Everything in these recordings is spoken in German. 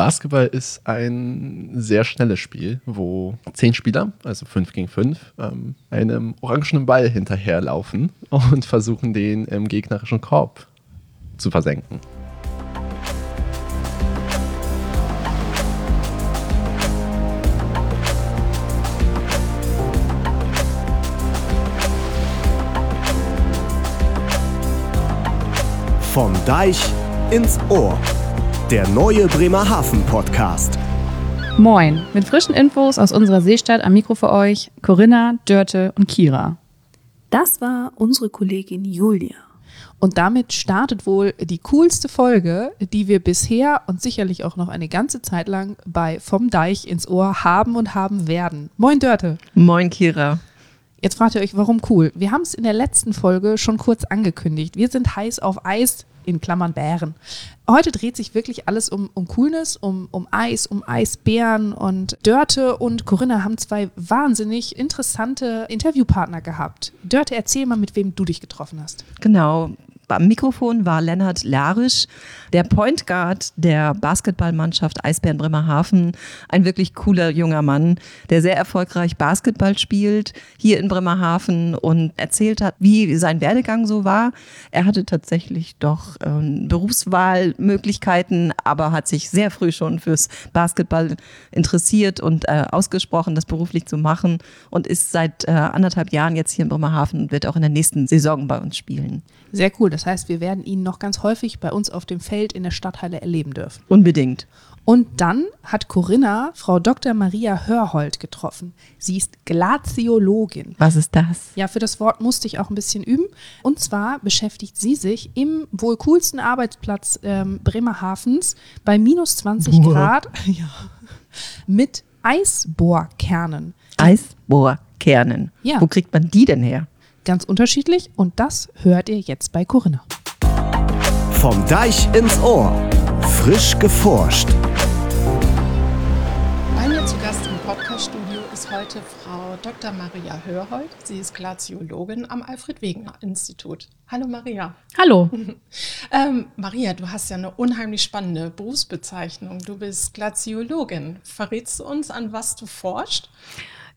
Basketball ist ein sehr schnelles Spiel, wo zehn Spieler, also fünf gegen fünf, ähm, einem orangenen Ball hinterherlaufen und versuchen, den im gegnerischen Korb zu versenken. Vom Deich ins Ohr. Der neue Bremerhaven Podcast. Moin, mit frischen Infos aus unserer Seestadt am Mikro für euch Corinna, Dörte und Kira. Das war unsere Kollegin Julia. Und damit startet wohl die coolste Folge, die wir bisher und sicherlich auch noch eine ganze Zeit lang bei Vom Deich ins Ohr haben und haben werden. Moin Dörte. Moin Kira. Jetzt fragt ihr euch, warum cool? Wir haben es in der letzten Folge schon kurz angekündigt. Wir sind heiß auf Eis, in Klammern Bären. Heute dreht sich wirklich alles um, um Coolness, um, um Eis, um Eisbären und Dörte und Corinna haben zwei wahnsinnig interessante Interviewpartner gehabt. Dörte, erzähl mal, mit wem du dich getroffen hast. Genau, am Mikrofon war Lennart Larisch, der Point Guard der Basketballmannschaft Eisbären Bremerhaven. Ein wirklich cooler junger Mann, der sehr erfolgreich Basketball spielt hier in Bremerhaven und erzählt hat, wie sein Werdegang so war. Er hatte tatsächlich doch ähm, Berufswahlmöglichkeiten, aber hat sich sehr früh schon fürs Basketball interessiert und äh, ausgesprochen, das beruflich zu machen und ist seit äh, anderthalb Jahren jetzt hier in Bremerhaven und wird auch in der nächsten Saison bei uns spielen. Sehr cool. Das heißt, wir werden ihn noch ganz häufig bei uns auf dem Feld in der Stadthalle erleben dürfen. Unbedingt. Und dann hat Corinna Frau Dr. Maria Hörhold getroffen. Sie ist Glaziologin. Was ist das? Ja, für das Wort musste ich auch ein bisschen üben. Und zwar beschäftigt sie sich im wohl coolsten Arbeitsplatz ähm, Bremerhavens bei minus 20 Boah. Grad ja, mit Eisbohrkernen. Eisbohrkernen. Ja. Wo kriegt man die denn her? Ganz unterschiedlich und das hört ihr jetzt bei Corinna. Vom Deich ins Ohr. Frisch geforscht. Bei mir zu Gast im Podcaststudio ist heute Frau Dr. Maria Hörhold. Sie ist Glaziologin am Alfred-Wegener-Institut. Hallo Maria. Hallo. Ähm, Maria, du hast ja eine unheimlich spannende Berufsbezeichnung. Du bist Glaziologin. Verrätst du uns, an was du forschst?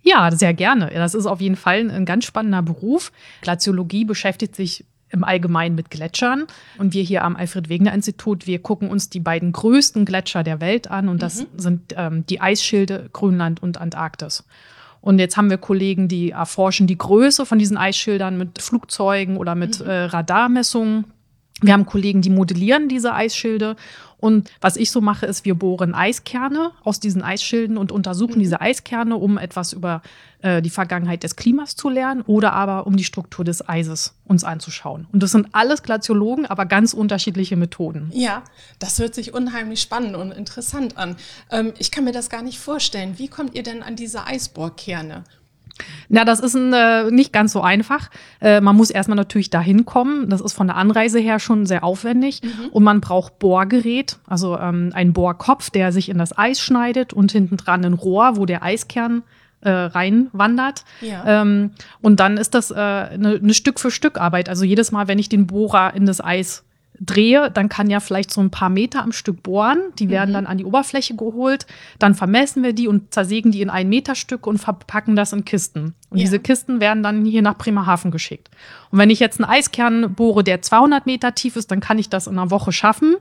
Ja, sehr gerne. Das ist auf jeden Fall ein ganz spannender Beruf. Glaziologie beschäftigt sich im Allgemeinen mit Gletschern. Und wir hier am Alfred-Wegener-Institut, wir gucken uns die beiden größten Gletscher der Welt an. Und das sind ähm, die Eisschilde Grönland und Antarktis. Und jetzt haben wir Kollegen, die erforschen die Größe von diesen Eisschildern mit Flugzeugen oder mit äh, Radarmessungen. Wir haben Kollegen, die modellieren diese Eisschilde. Und was ich so mache, ist, wir bohren Eiskerne aus diesen Eisschilden und untersuchen diese Eiskerne, um etwas über äh, die Vergangenheit des Klimas zu lernen oder aber um die Struktur des Eises uns anzuschauen. Und das sind alles Glaziologen, aber ganz unterschiedliche Methoden. Ja, das hört sich unheimlich spannend und interessant an. Ähm, ich kann mir das gar nicht vorstellen. Wie kommt ihr denn an diese Eisbohrkerne? Na, das ist ein, äh, nicht ganz so einfach. Äh, man muss erstmal natürlich dahin kommen. Das ist von der Anreise her schon sehr aufwendig. Und man braucht Bohrgerät, also ähm, einen Bohrkopf, der sich in das Eis schneidet und hinten dran ein Rohr, wo der Eiskern äh, reinwandert. Ja. Ähm, und dann ist das äh, eine, eine Stück für Stück Arbeit. Also jedes Mal, wenn ich den Bohrer in das Eis drehe, dann kann ja vielleicht so ein paar Meter am Stück bohren. Die werden dann an die Oberfläche geholt. Dann vermessen wir die und zersägen die in ein Meter Stück und verpacken das in Kisten. Und Ja. diese Kisten werden dann hier nach Bremerhaven geschickt. Und wenn ich jetzt einen Eiskern bohre, der 200 Meter tief ist, dann kann ich das in einer Woche schaffen.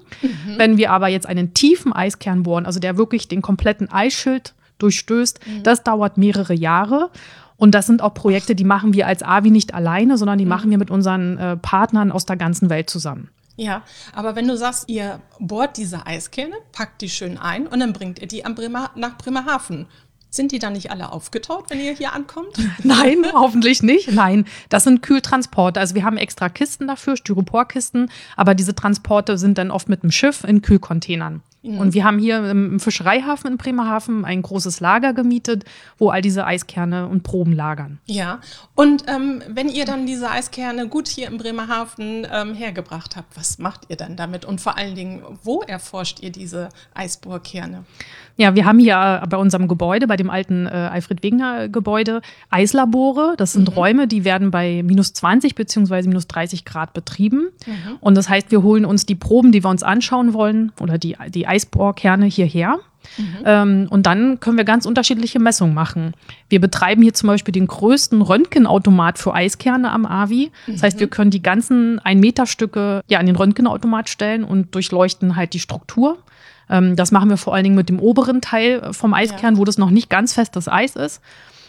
Wenn wir aber jetzt einen tiefen Eiskern bohren, also der wirklich den kompletten Eisschild durchstößt, das dauert mehrere Jahre. Und das sind auch Projekte, die machen wir als AVI nicht alleine, sondern die machen wir mit unseren äh, Partnern aus der ganzen Welt zusammen. Ja, aber wenn du sagst, ihr bohrt diese Eiskerne, packt die schön ein und dann bringt ihr die Bremer, nach Bremerhaven. Sind die dann nicht alle aufgetaut, wenn ihr hier ankommt? Nein, hoffentlich nicht. Nein, das sind Kühltransporte. Also wir haben extra Kisten dafür, Styroporkisten, aber diese Transporte sind dann oft mit dem Schiff in Kühlcontainern. Und wir haben hier im Fischereihafen in Bremerhaven ein großes Lager gemietet, wo all diese Eiskerne und Proben lagern. Ja, und ähm, wenn ihr dann diese Eiskerne gut hier in Bremerhaven ähm, hergebracht habt, was macht ihr dann damit? Und vor allen Dingen, wo erforscht ihr diese Eisbohrkerne? Ja, wir haben hier äh, bei unserem Gebäude, bei dem alten äh, Alfred-Wegener-Gebäude, Eislabore. Das sind Räume, die werden bei minus 20 beziehungsweise minus 30 Grad betrieben. Und das heißt, wir holen uns die Proben, die wir uns anschauen wollen, oder die, die Eisbohrkerne hierher. Ähm, und dann können wir ganz unterschiedliche Messungen machen. Wir betreiben hier zum Beispiel den größten Röntgenautomat für Eiskerne am AVI. Das heißt, wir können die ganzen 1-Meter-Stücke ja, an den Röntgenautomat stellen und durchleuchten halt die Struktur. Ähm, das machen wir vor allen Dingen mit dem oberen Teil vom Eiskern, wo das noch nicht ganz festes Eis ist.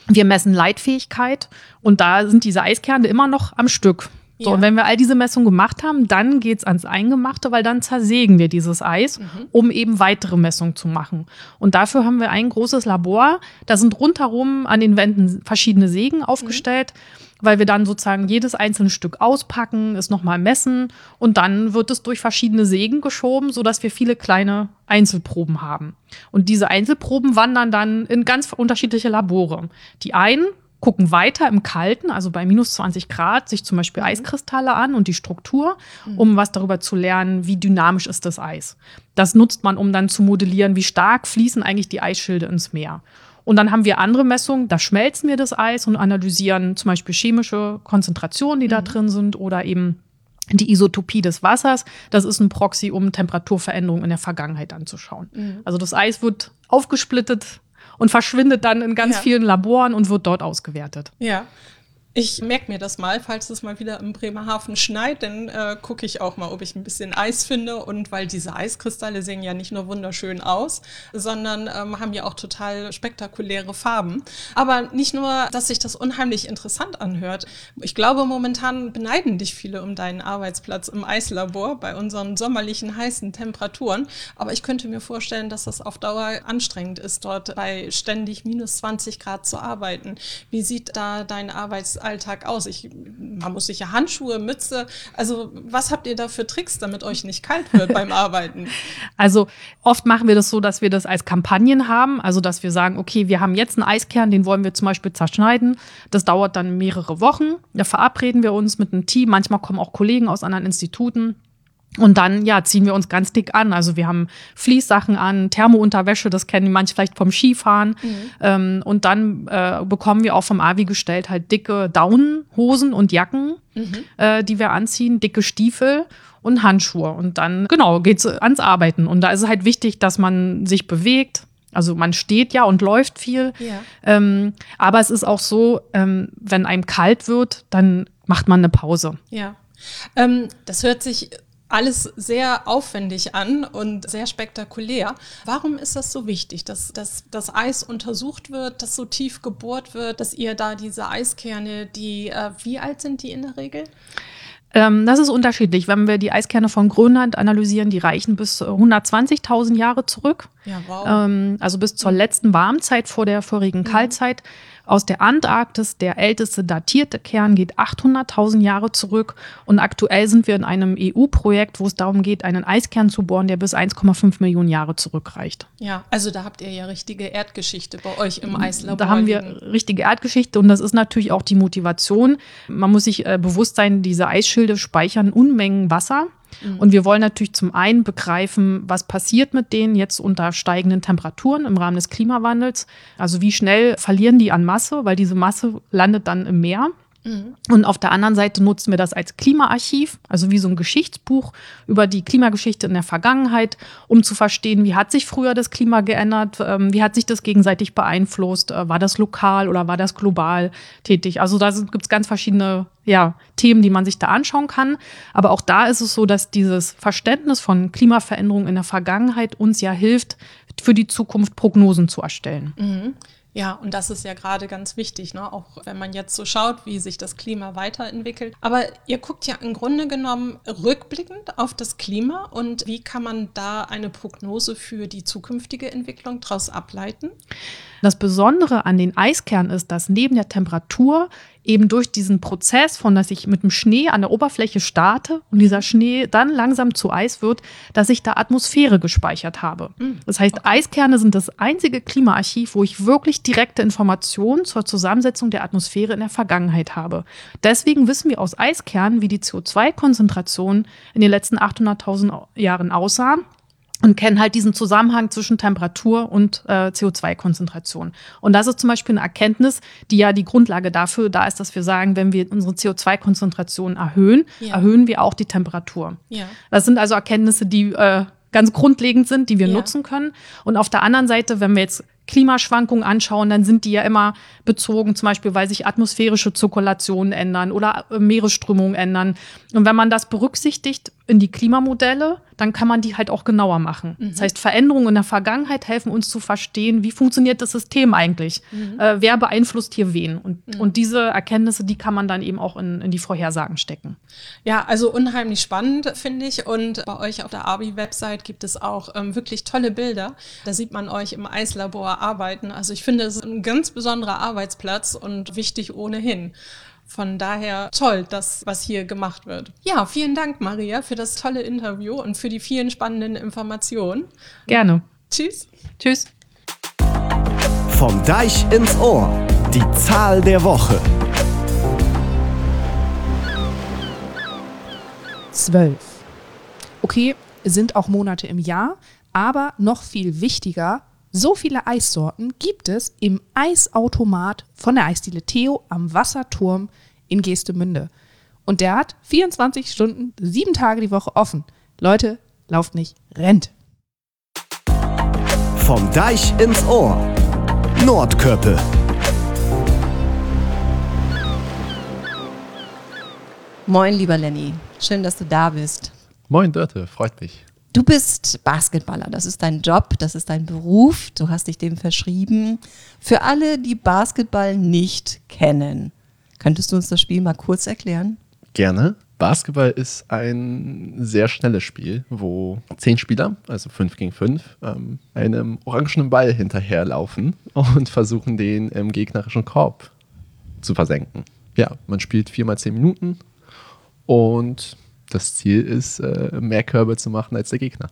Wir messen Leitfähigkeit und da sind diese Eiskerne immer noch am Stück. So, Ja. und wenn wir all diese Messungen gemacht haben, dann geht's ans Eingemachte, weil dann zersägen wir dieses Eis, um eben weitere Messungen zu machen. Und dafür haben wir ein großes Labor. Da sind rundherum an den Wänden verschiedene Sägen aufgestellt, weil wir dann sozusagen jedes einzelne Stück auspacken, es nochmal messen und dann wird es durch verschiedene Sägen geschoben, sodass wir viele kleine Einzelproben haben. Und diese Einzelproben wandern dann in ganz unterschiedliche Labore. Die einen gucken weiter im Kalten, also bei minus 20 Grad, sich zum Beispiel Eiskristalle an und die Struktur, um was darüber zu lernen, wie dynamisch ist das Eis. Das nutzt man, um dann zu modellieren, wie stark fließen eigentlich die Eisschilde ins Meer. Und dann haben wir andere Messungen, da schmelzen wir das Eis und analysieren zum Beispiel chemische Konzentrationen, die da drin sind oder eben die Isotopie des Wassers. Das ist ein Proxy, um Temperaturveränderungen in der Vergangenheit anzuschauen. Also das Eis wird aufgesplittet und verschwindet dann in ganz Ja. vielen Laboren und wird dort ausgewertet. Ja. Ich merke mir das mal, falls es mal wieder im Bremerhaven schneit, dann äh, gucke ich auch mal, ob ich ein bisschen Eis finde. Und weil diese Eiskristalle sehen ja nicht nur wunderschön aus, sondern ähm, haben ja auch total spektakuläre Farben. Aber nicht nur, dass sich das unheimlich interessant anhört. Ich glaube, momentan beneiden dich viele um deinen Arbeitsplatz im Eislabor bei unseren sommerlichen heißen Temperaturen. Aber ich könnte mir vorstellen, dass das auf Dauer anstrengend ist, dort bei ständig minus 20 Grad zu arbeiten. Wie sieht da dein Arbeitsalltag aus? Ich, man muss sicher Handschuhe, Mütze. Also was habt ihr da für Tricks, damit euch nicht kalt wird beim Arbeiten? Also oft machen wir das so, dass wir das als Kampagnen haben. Also dass wir sagen, okay, wir haben jetzt einen Eiskern, den wollen wir zum Beispiel zerschneiden. Das dauert dann mehrere Wochen. Da verabreden wir uns mit einem Team. Manchmal kommen auch Kollegen aus anderen Instituten. Und dann, ja, ziehen wir uns ganz dick an. Also wir haben Fließsachen an, Thermounterwäsche, das kennen manche vielleicht vom Skifahren. Ähm, und dann äh, bekommen wir auch vom AVI gestellt halt dicke Daunenhosen und Jacken, äh, die wir anziehen, dicke Stiefel und Handschuhe. Und dann, genau, geht's ans Arbeiten. Und da ist es halt wichtig, dass man sich bewegt. Also man steht ja und läuft viel. Ja. Ähm, aber es ist auch so, ähm, wenn einem kalt wird, dann macht man eine Pause. Ja. Ähm, das hört sich alles sehr aufwendig an und sehr spektakulär. Warum ist das so wichtig, dass, dass das Eis untersucht wird, dass so tief gebohrt wird, dass ihr da diese Eiskerne, die, äh, wie alt sind die in der Regel? Ähm, das ist unterschiedlich. Wenn wir die Eiskerne von Grönland analysieren, die reichen bis äh, 120.000 Jahre zurück. Ja, wow. Ähm, also bis zur letzten Warmzeit vor der vorigen Kaltzeit. Aus der Antarktis, der älteste datierte Kern, geht 800.000 Jahre zurück. Und aktuell sind wir in einem EU-Projekt, wo es darum geht, einen Eiskern zu bohren, der bis 1,5 Millionen Jahre zurückreicht. ja, also da habt ihr ja richtige Erdgeschichte bei euch im Eislabor. Da haben wir richtige Erdgeschichte und das ist natürlich auch die Motivation. Man muss sich äh, bewusst sein, diese Eisschilde speichern Unmengen Wasser. Und wir wollen natürlich zum einen begreifen, was passiert mit denen jetzt unter steigenden Temperaturen im Rahmen des Klimawandels. Also wie schnell verlieren die an Masse, weil diese Masse landet dann im Meer. Und auf der anderen Seite nutzen wir das als Klimaarchiv, also wie so ein Geschichtsbuch über die Klimageschichte in der Vergangenheit, um zu verstehen, wie hat sich früher das Klima geändert, ähm, wie hat sich das gegenseitig beeinflusst, äh, war das lokal oder war das global tätig. Also da gibt es ganz verschiedene ja, Themen, die man sich da anschauen kann. Aber auch da ist es so, dass dieses Verständnis von Klimaveränderungen in der Vergangenheit uns ja hilft, für die Zukunft Prognosen zu erstellen. Ja, und das ist ja gerade ganz wichtig, ne? auch wenn man jetzt so schaut, wie sich das Klima weiterentwickelt. Aber ihr guckt ja im Grunde genommen rückblickend auf das Klima und wie kann man da eine Prognose für die zukünftige Entwicklung daraus ableiten? Das Besondere an den Eiskernen ist, dass neben der Temperatur eben durch diesen Prozess von, dass ich mit dem Schnee an der Oberfläche starte und dieser Schnee dann langsam zu Eis wird, dass ich da Atmosphäre gespeichert habe. Das heißt, Eiskerne sind das einzige Klimaarchiv, wo ich wirklich direkte Informationen zur Zusammensetzung der Atmosphäre in der Vergangenheit habe. Deswegen wissen wir aus Eiskernen, wie die CO2-Konzentration in den letzten 800.000 Jahren aussah und kennen halt diesen Zusammenhang zwischen Temperatur und äh, CO2-Konzentration. Und das ist zum Beispiel eine Erkenntnis, die ja die Grundlage dafür da ist, dass wir sagen, wenn wir unsere CO2-Konzentration erhöhen, Ja. erhöhen wir auch die Temperatur. Ja. Das sind also Erkenntnisse, die äh, ganz grundlegend sind, die wir Ja. nutzen können. Und auf der anderen Seite, wenn wir jetzt Klimaschwankungen anschauen, dann sind die ja immer bezogen, zum Beispiel, weil sich atmosphärische Zirkulationen ändern oder äh, Meeresströmungen ändern. Und wenn man das berücksichtigt in die Klimamodelle, dann kann man die halt auch genauer machen. Das heißt, Veränderungen in der Vergangenheit helfen uns zu verstehen, wie funktioniert das System eigentlich? Äh, wer beeinflusst hier wen? Und, und diese Erkenntnisse, die kann man dann eben auch in, in die Vorhersagen stecken. Ja, also unheimlich spannend, finde ich. Und bei euch auf der ABI-Website gibt es auch ähm, wirklich tolle Bilder. Da sieht man euch im Eislabor arbeiten. Also ich finde, es ist ein ganz besonderer Arbeitsplatz und wichtig ohnehin. Von daher toll, das, was hier gemacht wird. Ja, vielen Dank, Maria, für das tolle Interview und für die vielen spannenden Informationen. Gerne. Tschüss. Tschüss. Vom Deich ins Ohr. Die Zahl der Woche. Zwölf. Okay, sind auch Monate im Jahr, aber noch viel wichtiger, so viele Eissorten gibt es im Eisautomat von der Eisdiele Theo am Wasserturm in Geestemünde. Und der hat 24 Stunden, sieben Tage die Woche offen. Leute, lauft nicht, rennt. Vom Deich ins Ohr. Nordköppe. Moin, lieber Lenny. Schön, dass du da bist. Moin Dörte, freut mich. Du bist Basketballer, das ist dein Job, das ist dein Beruf, du hast dich dem verschrieben. Für alle, die Basketball nicht kennen, könntest du uns das Spiel mal kurz erklären? Gerne. Basketball ist ein sehr schnelles Spiel, wo zehn Spieler, also fünf gegen fünf, ähm, einem orangenen Ball hinterherlaufen und versuchen, den im gegnerischen Korb zu versenken. Ja, man spielt viermal zehn Minuten und das Ziel ist, äh, mehr Körbe zu machen als der Gegner.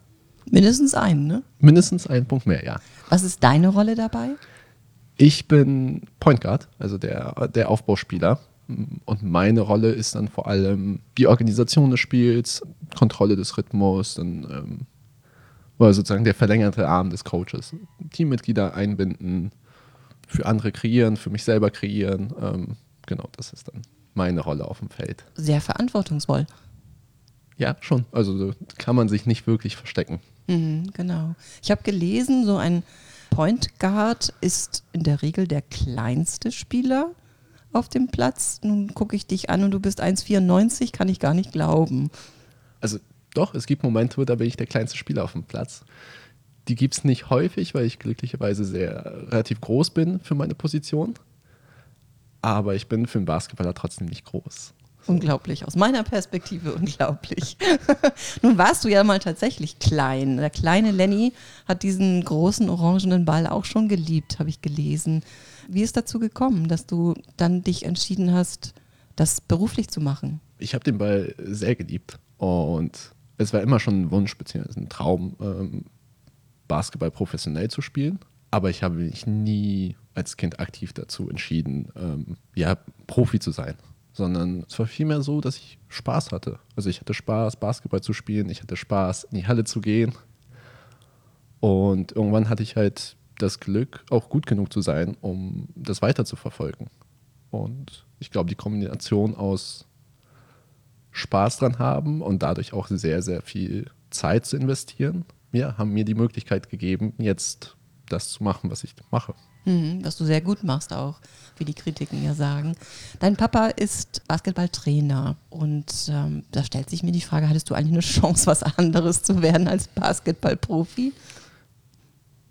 Mindestens einen, ne? Mindestens einen Punkt mehr, ja. Was ist deine Rolle dabei? Ich bin Point Guard, also der, der Aufbauspieler. Und meine Rolle ist dann vor allem die Organisation des Spiels, Kontrolle des Rhythmus, dann ähm, oder sozusagen der verlängerte Arm des Coaches. Teammitglieder einbinden, für andere kreieren, für mich selber kreieren. Ähm, genau, das ist dann meine Rolle auf dem Feld. Sehr verantwortungsvoll. Ja, schon. Also so kann man sich nicht wirklich verstecken. Mhm, genau. Ich habe gelesen, so ein Point Guard ist in der Regel der kleinste Spieler auf dem Platz. Nun gucke ich dich an und du bist 1,94, kann ich gar nicht glauben. Also doch, es gibt Momente, da bin ich der kleinste Spieler auf dem Platz. Die gibt es nicht häufig, weil ich glücklicherweise sehr relativ groß bin für meine Position. Aber ich bin für einen Basketballer trotzdem nicht groß. Unglaublich, aus meiner Perspektive unglaublich. Nun warst du ja mal tatsächlich klein. Der kleine Lenny hat diesen großen orangenen Ball auch schon geliebt, habe ich gelesen. Wie ist dazu gekommen, dass du dann dich entschieden hast, das beruflich zu machen? Ich habe den Ball sehr geliebt und es war immer schon ein Wunsch bzw. ein Traum, ähm, Basketball professionell zu spielen. Aber ich habe mich nie als Kind aktiv dazu entschieden, ähm, ja, Profi zu sein. Sondern es war vielmehr so, dass ich Spaß hatte. Also ich hatte Spaß, Basketball zu spielen, ich hatte Spaß, in die Halle zu gehen. Und irgendwann hatte ich halt das Glück, auch gut genug zu sein, um das weiter zu verfolgen. Und ich glaube, die Kombination aus Spaß dran haben und dadurch auch sehr, sehr viel Zeit zu investieren, ja, haben mir die Möglichkeit gegeben, jetzt das zu machen, was ich mache. Mhm, was du sehr gut machst auch, wie die Kritiken ja sagen. Dein Papa ist Basketballtrainer und ähm, da stellt sich mir die Frage, hattest du eigentlich eine Chance, was anderes zu werden als Basketballprofi?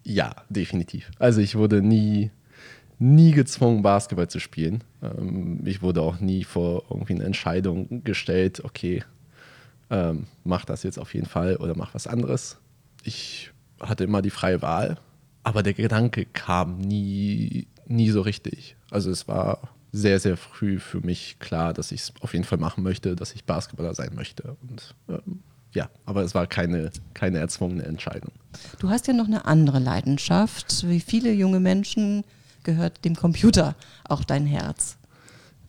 Ja, definitiv. Also ich wurde nie, nie gezwungen, Basketball zu spielen. Ähm, ich wurde auch nie vor irgendwie eine Entscheidung gestellt, okay, ähm, mach das jetzt auf jeden Fall oder mach was anderes. Ich hatte immer die freie Wahl, aber der Gedanke kam nie, nie so richtig. Also es war sehr, sehr früh für mich klar, dass ich es auf jeden Fall machen möchte, dass ich Basketballer sein möchte. Und ähm, ja, aber es war keine, keine erzwungene Entscheidung. Du hast ja noch eine andere Leidenschaft. Wie viele junge Menschen gehört dem Computer auch dein Herz?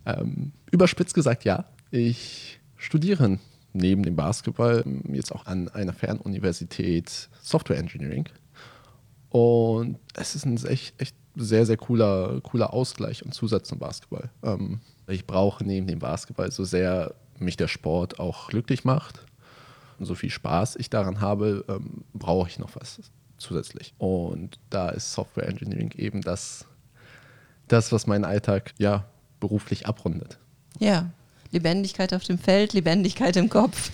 Ähm, überspitzt gesagt, ja. Ich studiere neben dem Basketball jetzt auch an einer Fernuniversität Software Engineering. Und es ist ein echt, echt sehr, sehr cooler, cooler Ausgleich und Zusatz zum Basketball. Ähm, ich brauche neben dem Basketball so sehr mich der Sport auch glücklich macht, so viel Spaß ich daran habe, ähm, brauche ich noch was zusätzlich. Und da ist Software Engineering eben das, das was meinen Alltag ja beruflich abrundet. Ja, Lebendigkeit auf dem Feld, Lebendigkeit im Kopf.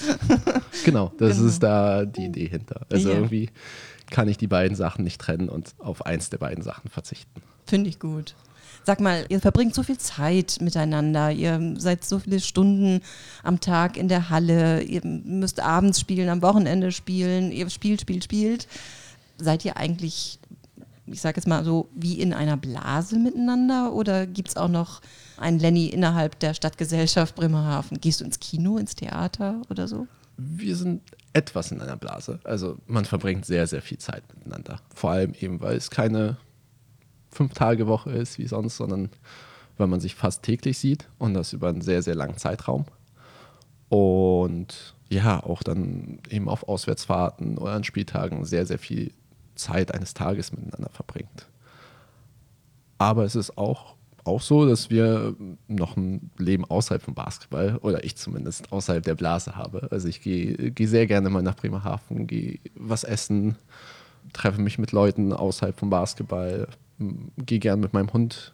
Genau, das Genau. ist da die Idee hinter. Also Ja. irgendwie kann ich die beiden Sachen nicht trennen und auf eins der beiden Sachen verzichten. Finde ich gut. Sag mal, ihr verbringt so viel Zeit miteinander, ihr seid so viele Stunden am Tag in der Halle, ihr müsst abends spielen, am Wochenende spielen, ihr spielt, spielt, spielt. Seid ihr eigentlich, ich sage jetzt mal so, wie in einer Blase miteinander oder gibt es auch noch einen Lenny innerhalb der Stadtgesellschaft Bremerhaven? Gehst du ins Kino, ins Theater oder so? Wir sind etwas in einer Blase. Also man verbringt sehr, sehr viel Zeit miteinander. Vor allem eben, weil es keine Fünf-Tage-Woche ist wie sonst, sondern weil man sich fast täglich sieht und das über einen sehr, sehr langen Zeitraum. Und ja, auch dann eben auf Auswärtsfahrten oder an Spieltagen sehr, sehr viel Zeit eines Tages miteinander verbringt. Aber es ist auch, auch so, dass wir noch ein Leben außerhalb vom Basketball, oder ich zumindest, außerhalb der Blase habe. Also ich gehe gehe sehr gerne mal nach Bremerhaven, gehe was essen, treffe mich mit Leuten außerhalb vom Basketball, gehe gerne mit meinem Hund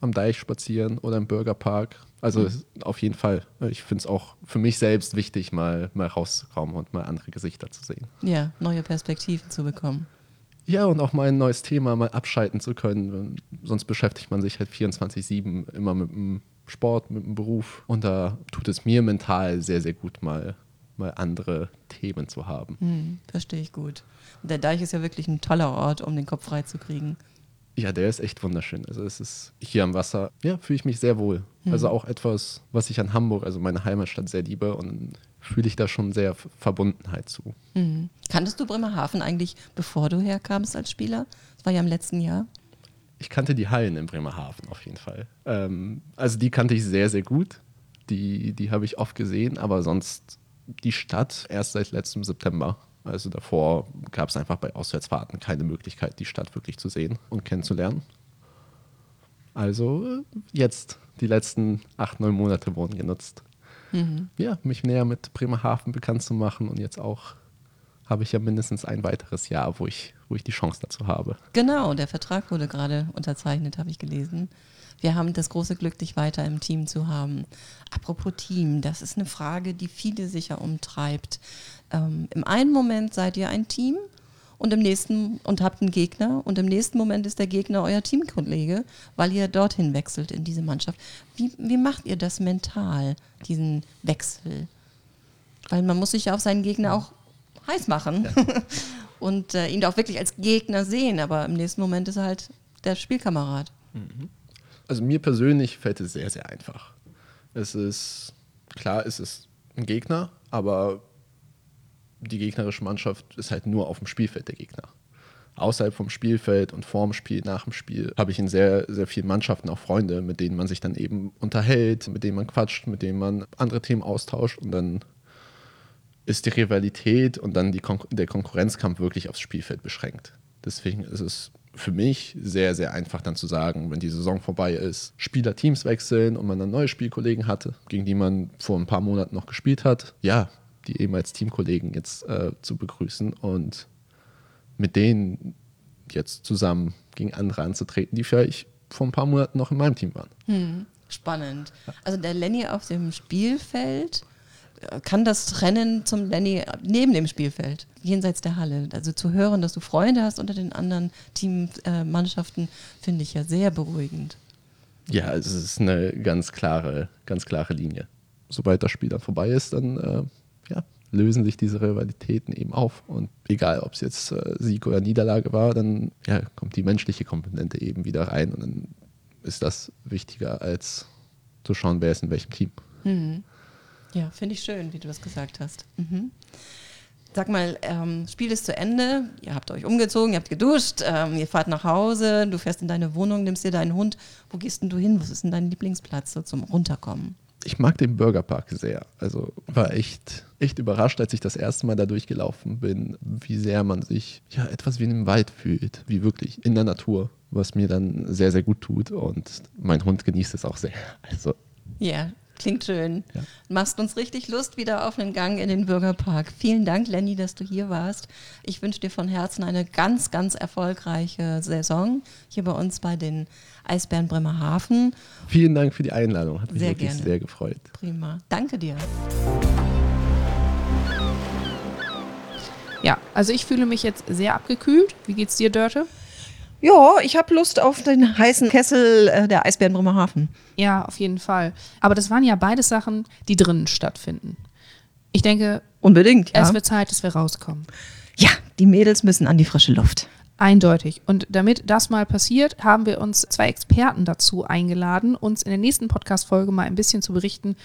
am Deich spazieren oder im Bürgerpark. Also es- auf jeden Fall. Ich finde es auch für mich selbst wichtig, mal, mal rauszukommen und mal andere Gesichter zu sehen. Ja, neue Perspektiven zu bekommen. Ja, und auch mal ein neues Thema mal abschalten zu können. Sonst beschäftigt man sich halt 24-7 immer mit dem Sport, mit dem Beruf. Und da tut es mir mental sehr, sehr gut, mal, mal andere Themen zu haben. Hm, verstehe ich gut. Und der Deich ist ja wirklich ein toller Ort, um den Kopf frei zu kriegen. Ja, der ist echt wunderschön. Also es ist hier am Wasser, ja, fühle ich mich sehr wohl. Also auch etwas, was ich an Hamburg, also meine Heimatstadt, sehr liebe und fühle ich da schon sehr Verbundenheit zu. Mhm. Kanntest du Bremerhaven eigentlich, bevor du herkamst als Spieler? Das war ja im letzten Jahr. Ich kannte die Hallen in Bremerhaven auf jeden Fall. Ähm, also die kannte ich sehr, sehr gut. Die, die habe ich oft gesehen, aber sonst die Stadt erst seit letztem September. Also davor gab es einfach bei Auswärtsfahrten keine Möglichkeit, die Stadt wirklich zu sehen und kennenzulernen. Also äh, jetzt, die letzten acht, neun Monate wurden genutzt. Ja, mich näher mit Bremerhaven bekannt zu machen und jetzt auch habe ich ja mindestens ein weiteres Jahr, wo ich, wo ich die Chance dazu habe. Genau, der Vertrag wurde gerade unterzeichnet, habe ich gelesen. Wir haben das große Glück, dich weiter im Team zu haben. Apropos Team, das ist eine Frage, die viele sicher umtreibt. Ähm, Im einen Moment seid ihr ein Team und im nächsten und habt einen Gegner und im nächsten Moment ist der Gegner euer Teamkollege, weil ihr dorthin wechselt in diese Mannschaft. Wie, wie macht ihr das mental, diesen Wechsel? Weil man muss sich ja auf seinen Gegner auch heiß machen und äh, ihn auch wirklich als Gegner sehen, aber im nächsten Moment ist er halt der Spielkamerad. Also mir persönlich fällt es sehr, sehr einfach. Es ist, klar, es ist ein Gegner, aber die gegnerische Mannschaft ist halt nur auf dem Spielfeld der Gegner. Außerhalb vom Spielfeld und vorm Spiel, nach dem Spiel habe ich in sehr, sehr vielen Mannschaften auch Freunde, mit denen man sich dann eben unterhält, mit denen man quatscht, mit denen man andere Themen austauscht und dann ist die Rivalität und dann Kon der Konkurrenzkampf wirklich aufs Spielfeld beschränkt. Deswegen ist es für mich sehr, sehr einfach dann zu sagen, wenn die Saison vorbei ist, Spieler Teams wechseln und man dann neue Spielkollegen hatte, gegen die man vor ein paar Monaten noch gespielt hat, ja, die eben als Teamkollegen jetzt äh, zu begrüßen und mit denen jetzt zusammen gegen andere anzutreten, die vielleicht vor ein paar Monaten noch in meinem Team waren. Spannend. Also der Lenny auf dem Spielfeld äh, kann das trennen zum Lenny neben dem Spielfeld, jenseits der Halle. Also zu hören, dass du Freunde hast unter den anderen Teammannschaften, finde ich ja sehr beruhigend. Ja, es ist eine ganz klare, ganz klare Linie. Sobald das Spiel dann vorbei ist, dann äh, lösen sich diese Rivalitäten eben auf. Und egal, ob es jetzt äh, Sieg oder Niederlage war, dann ja, kommt die menschliche Komponente eben wieder rein und dann ist das wichtiger, als zu schauen, wer ist in welchem Team. Ja, finde ich schön, wie du das gesagt hast. Mhm. Sag mal, ähm, Spiel ist zu Ende, ihr habt euch umgezogen, ihr habt geduscht, ähm, ihr fahrt nach Hause, du fährst in deine Wohnung, nimmst dir deinen Hund. Wo gehst denn du hin? Was ist denn dein Lieblingsplatz so zum Runterkommen? Ich mag den Burgerpark sehr. Also war echt, echt überrascht, als ich das erste Mal da durchgelaufen bin, wie sehr man sich ja etwas wie in einem Wald fühlt, wie wirklich in der Natur, was mir dann sehr, sehr gut tut und mein Hund genießt es auch sehr. Also Ja, Klingt schön. Ja. Machst uns richtig Lust wieder auf einen Gang in den Bürgerpark. Vielen Dank, Lenny, dass du hier warst. Ich wünsche dir von Herzen eine ganz, ganz erfolgreiche Saison hier bei uns bei den Eisbären Bremerhaven. Vielen Dank für die Einladung. Hat mich Sehr wirklich gerne. sehr gefreut. Prima. Danke dir. Ja, also ich fühle mich jetzt sehr abgekühlt. Wie geht's dir, Dörte? Ja, ich habe Lust auf den heißen Kessel äh, der Eisbären Bremerhaven. Ja, auf jeden Fall. Aber das waren ja beide Sachen, die drinnen stattfinden. Ich denke, Unbedingt, ja. es wird Zeit, dass wir rauskommen. Ja, die Mädels müssen an die frische Luft. Eindeutig. Und damit das mal passiert, haben wir uns zwei Experten dazu eingeladen, uns in der nächsten Podcast-Folge mal ein bisschen zu berichten,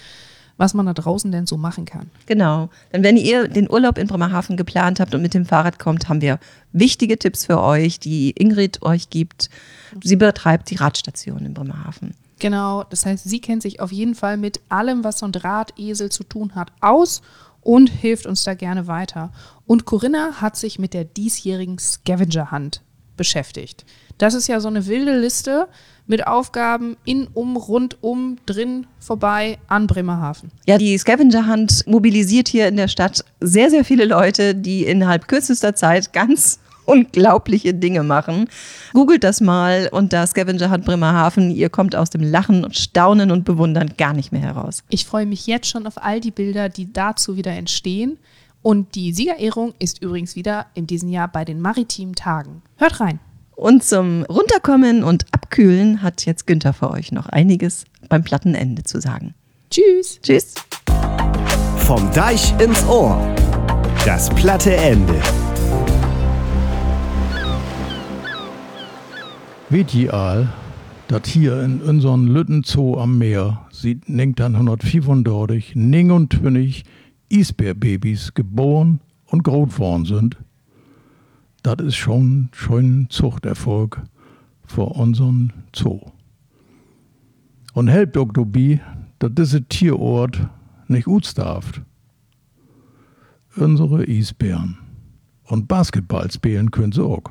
was man da draußen denn so machen kann. Genau. Denn wenn ihr den Urlaub in Bremerhaven geplant habt und mit dem Fahrrad kommt, haben wir wichtige Tipps für euch, die Ingrid euch gibt. Sie betreibt die Radstation in Bremerhaven. Genau, das heißt, sie kennt sich auf jeden Fall mit allem, was so ein Drahtesel zu tun hat, aus und hilft uns da gerne weiter. Und Corinna hat sich mit der diesjährigen Scavenger Hunt beschäftigt. Das ist ja so eine wilde Liste mit Aufgaben in, um, rund um, drin, vorbei an Bremerhaven. Ja, die Scavenger Hunt mobilisiert hier in der Stadt sehr, sehr viele Leute, die innerhalb kürzester Zeit ganz unglaubliche Dinge machen. Googelt das mal unter Scavenger Hunt Bremerhaven. Ihr kommt aus dem Lachen und Staunen und Bewundern gar nicht mehr heraus. Ich freue mich jetzt schon auf all die Bilder, die dazu wieder entstehen. Und die Siegerehrung ist übrigens wieder in diesem Jahr bei den maritimen Tagen. Hört rein. Und zum Runterkommen und Abkühlen hat jetzt Günther für euch noch einiges beim Plattenende zu sagen. Tschüss. Tschüss. Vom Deich ins Ohr. Das platte Ende. Weet je all, dat hier in unseren Lütten Zoo am Meer sieht 1935 29 Isbärbabys geboren und groß worden sind? Das ist schon schon Zuchterfolg für unseren Zoo. Und helpt auch dabei, dass diese Tierort nicht utstarft. Unsere Isbären. Und Basketball spielen können sie auch.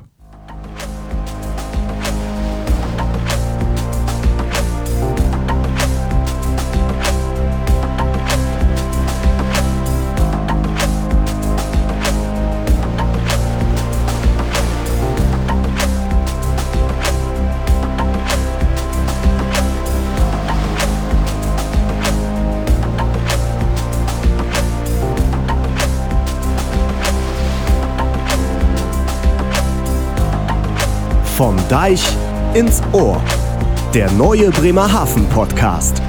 Vom Deich ins Ohr. Der neue Bremerhaven Podcast.